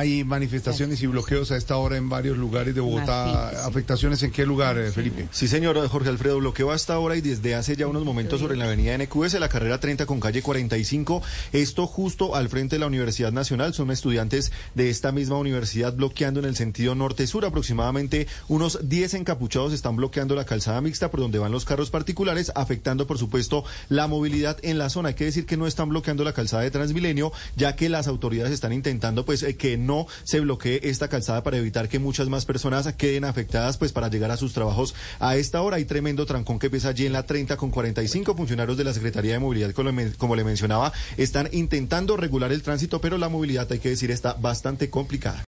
Hay manifestaciones y bloqueos a esta hora en varios lugares de Bogotá. ¿Afectaciones en qué lugar, eh, Felipe? Sí, señor Jorge Alfredo, bloqueo hasta ahora y desde hace ya unos momentos sobre la avenida NQS, la carrera 30 con calle 45. Esto justo al frente de la Universidad Nacional. Son estudiantes de esta misma universidad bloqueando en el sentido norte-sur. Aproximadamente unos 10 encapuchados están bloqueando la calzada mixta por donde van los carros particulares, afectando, por supuesto, la movilidad en la zona. Hay que decir que no están bloqueando la calzada de Transmilenio, ya que las autoridades están intentando pues eh, que no se bloquee esta calzada para evitar que muchas más personas queden afectadas pues para llegar a sus trabajos a esta hora. Hay tremendo trancón que pesa allí en la 30 con 45 funcionarios de la Secretaría de Movilidad, como le mencionaba, están intentando regular el tránsito, pero la movilidad, hay que decir, está bastante complicada.